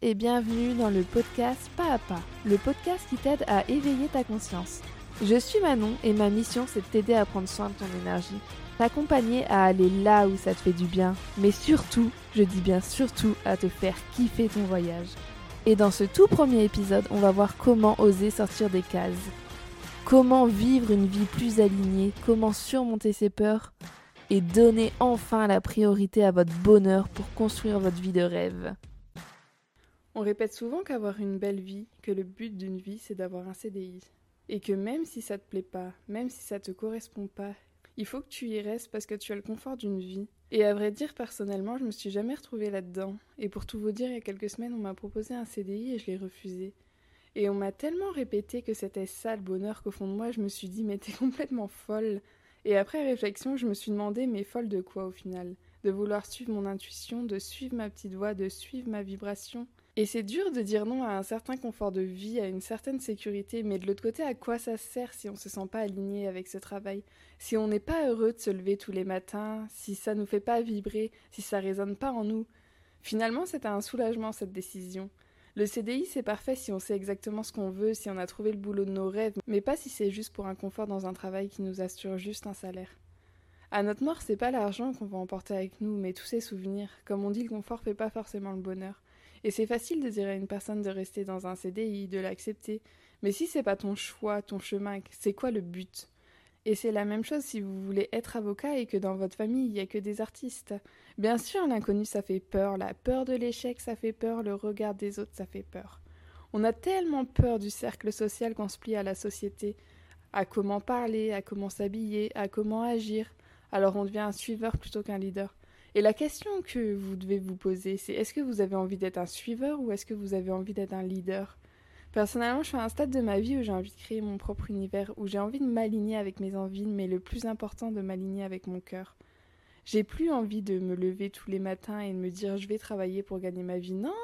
et bienvenue dans le podcast Pas à Pas, le podcast qui t'aide à éveiller ta conscience. Je suis Manon et ma mission c'est de t'aider à prendre soin de ton énergie, t'accompagner à aller là où ça te fait du bien, mais surtout, je dis bien surtout, à te faire kiffer ton voyage. Et dans ce tout premier épisode, on va voir comment oser sortir des cases. Comment vivre une vie plus alignée, comment surmonter ses peurs et donner enfin la priorité à votre bonheur pour construire votre vie de rêve. On répète souvent qu'avoir une belle vie, que le but d'une vie c'est d'avoir un CDI. Et que même si ça te plaît pas, même si ça te correspond pas, il faut que tu y restes parce que tu as le confort d'une vie. Et à vrai dire, personnellement, je me suis jamais retrouvée là-dedans. Et pour tout vous dire, il y a quelques semaines, on m'a proposé un CDI et je l'ai refusé. Et on m'a tellement répété que c'était ça le bonheur qu'au fond de moi, je me suis dit, mais t'es complètement folle. Et après réflexion, je me suis demandé, mais folle de quoi au final? De vouloir suivre mon intuition, de suivre ma petite voix, de suivre ma vibration et c'est dur de dire non à un certain confort de vie, à une certaine sécurité, mais de l'autre côté, à quoi ça sert si on ne se sent pas aligné avec ce travail? Si on n'est pas heureux de se lever tous les matins, si ça nous fait pas vibrer, si ça résonne pas en nous? Finalement, c'est un soulagement cette décision. Le CDI, c'est parfait si on sait exactement ce qu'on veut, si on a trouvé le boulot de nos rêves, mais pas si c'est juste pour un confort dans un travail qui nous assure juste un salaire. À notre mort, c'est pas l'argent qu'on va emporter avec nous, mais tous ces souvenirs. Comme on dit, le confort fait pas forcément le bonheur. Et c'est facile de dire à une personne de rester dans un CDI, de l'accepter. Mais si c'est pas ton choix, ton chemin, c'est quoi le but? Et c'est la même chose si vous voulez être avocat et que dans votre famille il y a que des artistes. Bien sûr, l'inconnu ça fait peur, la peur de l'échec ça fait peur, le regard des autres ça fait peur. On a tellement peur du cercle social qu'on se plie à la société, à comment parler, à comment s'habiller, à comment agir. Alors on devient un suiveur plutôt qu'un leader. Et la question que vous devez vous poser, c'est est-ce que vous avez envie d'être un suiveur ou est-ce que vous avez envie d'être un leader? Personnellement, je suis à un stade de ma vie où j'ai envie de créer mon propre univers, où j'ai envie de m'aligner avec mes envies, mais le plus important, de m'aligner avec mon cœur. J'ai plus envie de me lever tous les matins et de me dire je vais travailler pour gagner ma vie. Non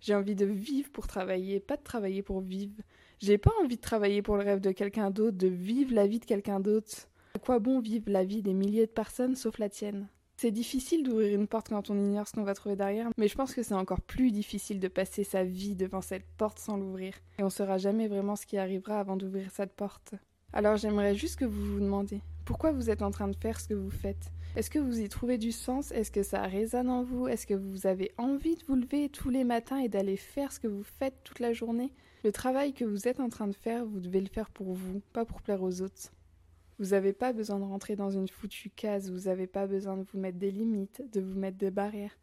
J'ai envie de vivre pour travailler, pas de travailler pour vivre. J'ai pas envie de travailler pour le rêve de quelqu'un d'autre, de vivre la vie de quelqu'un d'autre. À quoi bon vivre la vie des milliers de personnes sauf la tienne? C'est difficile d'ouvrir une porte quand on ignore ce qu'on va trouver derrière, mais je pense que c'est encore plus difficile de passer sa vie devant cette porte sans l'ouvrir. Et on saura jamais vraiment ce qui arrivera avant d'ouvrir cette porte. Alors j'aimerais juste que vous vous demandiez pourquoi vous êtes en train de faire ce que vous faites? Est-ce que vous y trouvez du sens? Est-ce que ça résonne en vous? Est-ce que vous avez envie de vous lever tous les matins et d'aller faire ce que vous faites toute la journée? Le travail que vous êtes en train de faire, vous devez le faire pour vous, pas pour plaire aux autres. Vous n'avez pas besoin de rentrer dans une foutue case, vous n'avez pas besoin de vous mettre des limites, de vous mettre des barrières.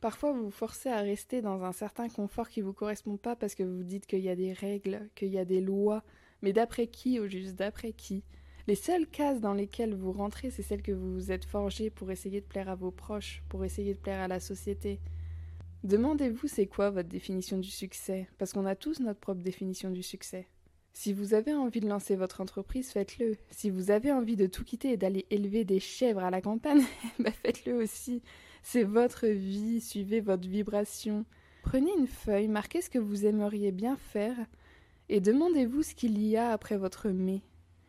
Parfois, vous vous forcez à rester dans un certain confort qui ne vous correspond pas parce que vous dites qu'il y a des règles, qu'il y a des lois, mais d'après qui au juste d'après qui? Les seules cases dans lesquelles vous rentrez, c'est celles que vous vous êtes forgées pour essayer de plaire à vos proches, pour essayer de plaire à la société. Demandez-vous c'est quoi votre définition du succès, parce qu'on a tous notre propre définition du succès. Si vous avez envie de lancer votre entreprise, faites-le. Si vous avez envie de tout quitter et d'aller élever des chèvres à la campagne, bah faites-le aussi. C'est votre vie, suivez votre vibration. Prenez une feuille, marquez ce que vous aimeriez bien faire et demandez-vous ce qu'il y a après votre mais.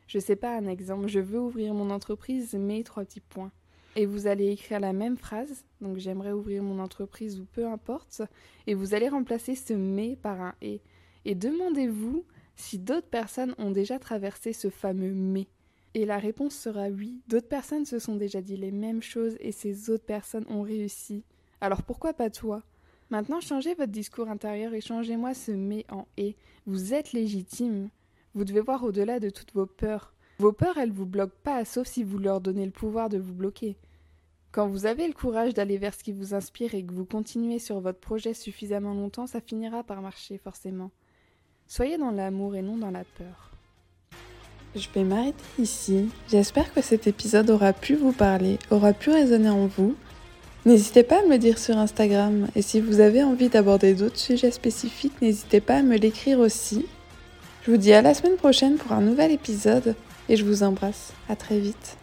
Je sais pas un exemple, je veux ouvrir mon entreprise, mais trois petits points. Et vous allez écrire la même phrase, donc j'aimerais ouvrir mon entreprise ou peu importe, et vous allez remplacer ce mais par un et. Et demandez-vous si d'autres personnes ont déjà traversé ce fameux mais. Et la réponse sera oui, d'autres personnes se sont déjà dit les mêmes choses et ces autres personnes ont réussi. Alors pourquoi pas toi? Maintenant, changez votre discours intérieur et changez-moi ce mais en et. Vous êtes légitime. Vous devez voir au-delà de toutes vos peurs. Vos peurs, elles vous bloquent pas, sauf si vous leur donnez le pouvoir de vous bloquer. Quand vous avez le courage d'aller vers ce qui vous inspire et que vous continuez sur votre projet suffisamment longtemps, ça finira par marcher forcément. Soyez dans l'amour et non dans la peur. Je vais m'arrêter ici. J'espère que cet épisode aura pu vous parler, aura pu résonner en vous. N'hésitez pas à me le dire sur Instagram et si vous avez envie d'aborder d'autres sujets spécifiques, n'hésitez pas à me l'écrire aussi. Je vous dis à la semaine prochaine pour un nouvel épisode et je vous embrasse. À très vite.